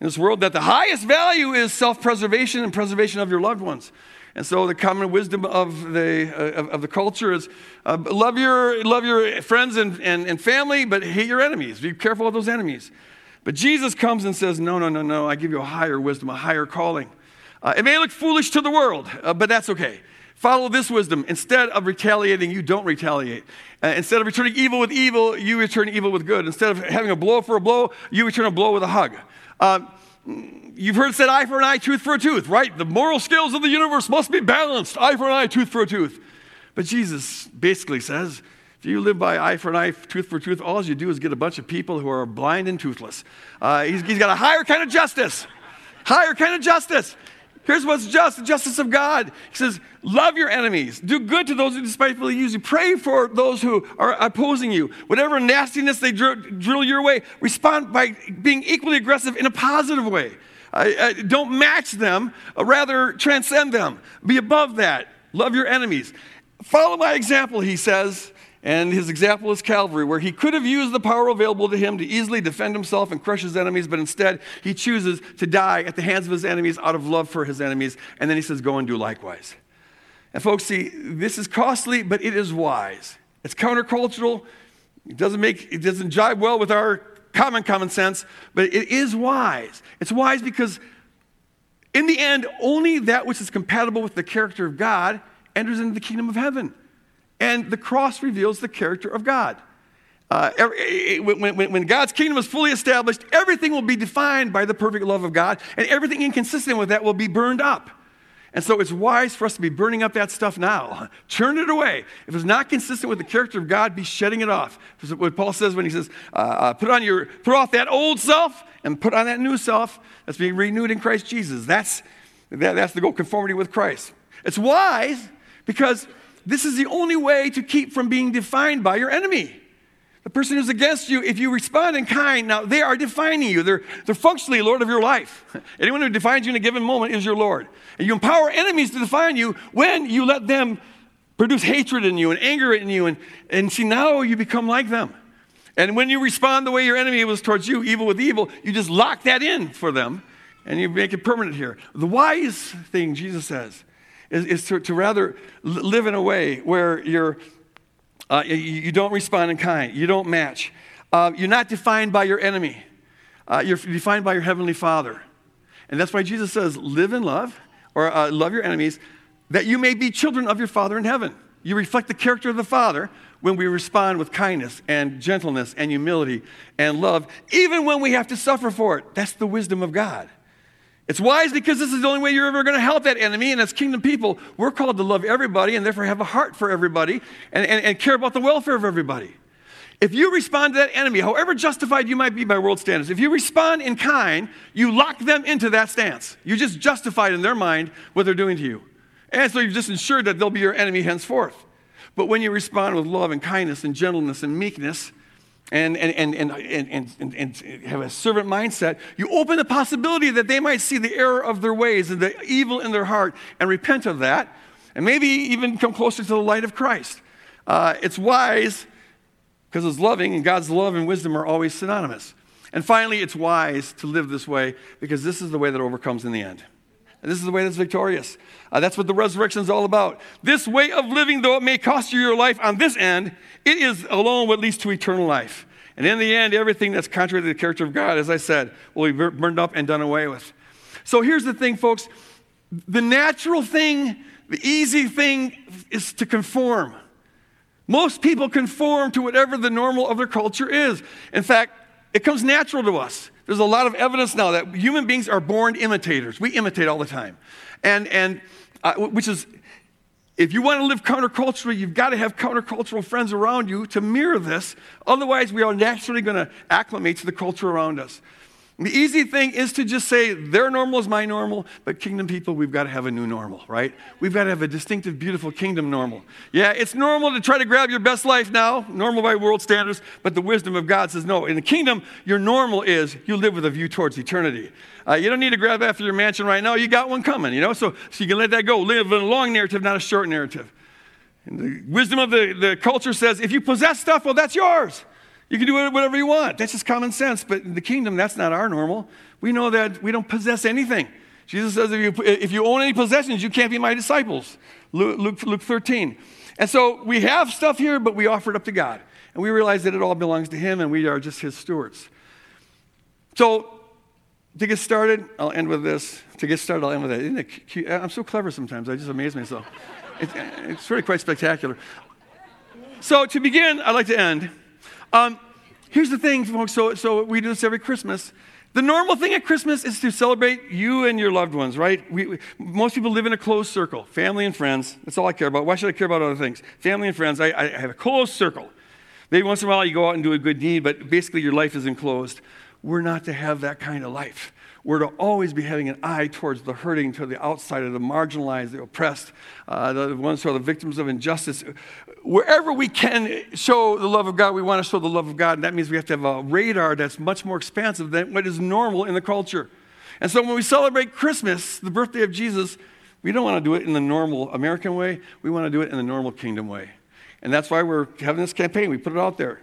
this world that the highest value is self preservation and preservation of your loved ones. And so the common wisdom of the, uh, of, of, the culture is uh, love, your, love your friends and, and, and family, but hate your enemies. Be careful of those enemies. But Jesus comes and says, No, no, no, no, I give you a higher wisdom, a higher calling. Uh, it may look foolish to the world, uh, but that's okay. Follow this wisdom. Instead of retaliating, you don't retaliate. Uh, instead of returning evil with evil, you return evil with good. Instead of having a blow for a blow, you return a blow with a hug. Um, You've heard said eye for an eye, tooth for a tooth, right? The moral scales of the universe must be balanced eye for an eye, tooth for a tooth. But Jesus basically says, if you live by eye for an eye, tooth for a tooth, all you do is get a bunch of people who are blind and toothless. Uh, he's, he's got a higher kind of justice. Higher kind of justice. Here's what's just the justice of God. He says, Love your enemies. Do good to those who despitefully use you. Pray for those who are opposing you. Whatever nastiness they drill, drill your way, respond by being equally aggressive in a positive way. Uh, don't match them, uh, rather transcend them. Be above that. Love your enemies. Follow my example, he says. And his example is Calvary, where he could have used the power available to him to easily defend himself and crush his enemies, but instead he chooses to die at the hands of his enemies out of love for his enemies. And then he says, Go and do likewise. And folks, see, this is costly, but it is wise. It's countercultural. It doesn't make it doesn't jive well with our common common sense, but it is wise. It's wise because in the end, only that which is compatible with the character of God enters into the kingdom of heaven. And the cross reveals the character of God. uh, every, when, when, when God's kingdom is fully established, everything will be defined by the perfect love of God, and everything inconsistent with that will be burned up. And so it's wise for us to be burning up that stuff now. Turn it away. If it's not consistent with the character of God, be shedding it off. What Paul says when he says, uh, uh, put, on your, put off that old self and put on that new self that's being renewed in Christ Jesus. That's, that, that's the goal, conformity with Christ. It's wise because this is the only way to keep from being defined by your enemy. The person who's against you, if you respond in kind, now they are defining you. They're, they're functionally Lord of your life. Anyone who defines you in a given moment is your Lord. And you empower enemies to define you when you let them produce hatred in you and anger in you. And, and see, now you become like them. And when you respond the way your enemy was towards you, evil with evil, you just lock that in for them and you make it permanent here. The wise thing, Jesus says, is, is to, to rather live in a way where you're uh, you, don't respond in kind. You don't match. Uh, you're not defined by your enemy. Uh, you're defined by your heavenly Father. And that's why Jesus says, live in love, or uh, love your enemies, that you may be children of your Father in heaven. You reflect the character of the Father when we respond with kindness and gentleness and humility and love, even when we have to suffer for it. That's the wisdom of God. It's wise because this is the only way you're ever going to help that enemy. And as kingdom people, we're called to love everybody and therefore have a heart for everybody and, and, and care about the welfare of everybody. If you respond to that enemy, however justified you might be by world standards, if you respond in kind, you lock them into that stance. You just justified in their mind what they're doing to you. And so you've just ensured that they'll be your enemy henceforth. But when you respond with love and kindness and gentleness and meekness, and, and, and, and, and, and, have a servant mindset, you open the possibility that they might see the error of their ways and the evil in their heart and repent of that, and maybe even come closer to the light of Christ. Uh, it's wise because it's loving, and God's love and wisdom are always synonymous. And finally, it's wise to live this way because this is the way that overcomes in the end. And this is the way that's victorious. Uh, that's what the resurrection is all about. This way of living, though it may cost you your life on this end, it is alone what leads to eternal life. And in the end, everything that's contrary to the character of God, as I said, will be burned up and done away with. So here's the thing, folks the natural thing, the easy thing is to conform. Most people conform to whatever the normal of their culture is. In fact, it comes natural to us. There's a lot of evidence now that human beings are born imitators. We imitate all the time. And, and uh, which is, if you want to live counterculturally, you've got to have countercultural friends around you to mirror this. Otherwise, we are naturally going to acclimate to the culture around us. The easy thing is to just say their normal is my normal, but kingdom people, we've got to have a new normal, right? We've got to have a distinctive, beautiful kingdom normal. Yeah, it's normal to try to grab your best life now, normal by world standards, but the wisdom of God says no. In the kingdom, your normal is you live with a view towards eternity. Uh, you don't need to grab after your mansion right now, you got one coming, you know? So, so you can let that go. Live in a long narrative, not a short narrative. And the wisdom of the, the culture says if you possess stuff, well, that's yours. You can do whatever you want. That's just common sense. But in the kingdom, that's not our normal. We know that we don't possess anything. Jesus says if you, if you own any possessions, you can't be my disciples. Luke, Luke, Luke 13. And so we have stuff here, but we offer it up to God. And we realize that it all belongs to Him and we are just His stewards. So to get started, I'll end with this. To get started, I'll end with that. Isn't it cute? I'm so clever sometimes. I just amaze myself. It's, it's really quite spectacular. So to begin, I'd like to end. Um, here's the thing, folks. So, so we do this every Christmas. The normal thing at Christmas is to celebrate you and your loved ones, right? We, we, most people live in a closed circle, family and friends. That's all I care about. Why should I care about other things? Family and friends. I, I have a closed circle. Maybe once in a while you go out and do a good deed, but basically your life is enclosed. We're not to have that kind of life. We're to always be having an eye towards the hurting, to the outsider, the marginalized, the oppressed, uh, the ones who are the victims of injustice. Wherever we can show the love of God, we want to show the love of God. And that means we have to have a radar that's much more expansive than what is normal in the culture. And so when we celebrate Christmas, the birthday of Jesus, we don't want to do it in the normal American way. We want to do it in the normal kingdom way. And that's why we're having this campaign. We put it out there.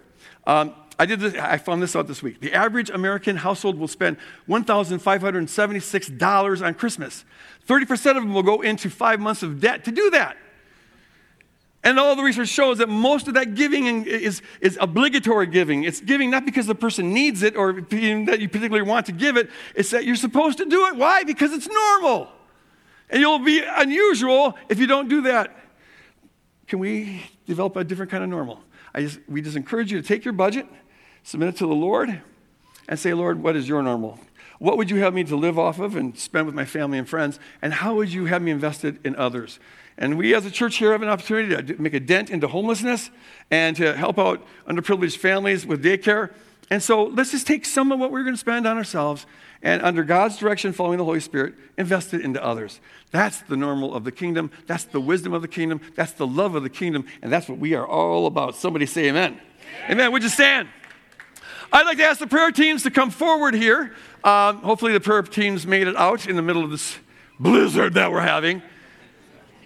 Um, I did this, I found this out this week. The average American household will spend $1,576 on Christmas. 30% of them will go into five months of debt to do that. And all the research shows that most of that giving is, is obligatory giving. It's giving not because the person needs it or that you particularly want to give it, it's that you're supposed to do it. Why? Because it's normal. And you'll be unusual if you don't do that. Can we develop a different kind of normal? Just, we just encourage you to take your budget, submit it to the Lord, and say, Lord, what is your normal? What would you have me to live off of and spend with my family and friends? And how would you have me invested in others? And we as a church here have an opportunity to make a dent into homelessness and to help out underprivileged families with daycare. And so let's just take some of what we're going to spend on ourselves and, under God's direction, following the Holy Spirit, invest it into others. That's the normal of the kingdom. That's the wisdom of the kingdom. That's the love of the kingdom. And that's what we are all about. Somebody say amen. Amen. amen. Would you stand? I'd like to ask the prayer teams to come forward here. Um, hopefully, the prayer teams made it out in the middle of this blizzard that we're having.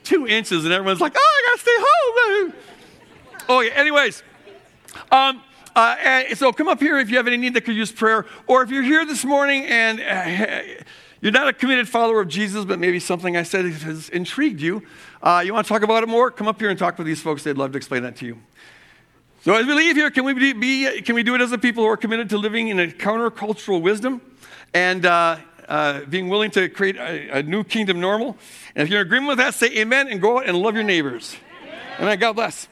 Two inches, and everyone's like, oh, I got to stay home. Oh, yeah. Anyways, um, uh, so come up here if you have any need that could use prayer. Or if you're here this morning and uh, you're not a committed follower of Jesus, but maybe something I said has intrigued you, uh, you want to talk about it more, come up here and talk with these folks. They'd love to explain that to you. So as we leave here, can we, be, can we do it as a people who are committed to living in a countercultural wisdom and uh, uh, being willing to create a, a, new kingdom normal? And if you're in agreement with that, say amen and go out and love your neighbors. Amen. amen. God bless.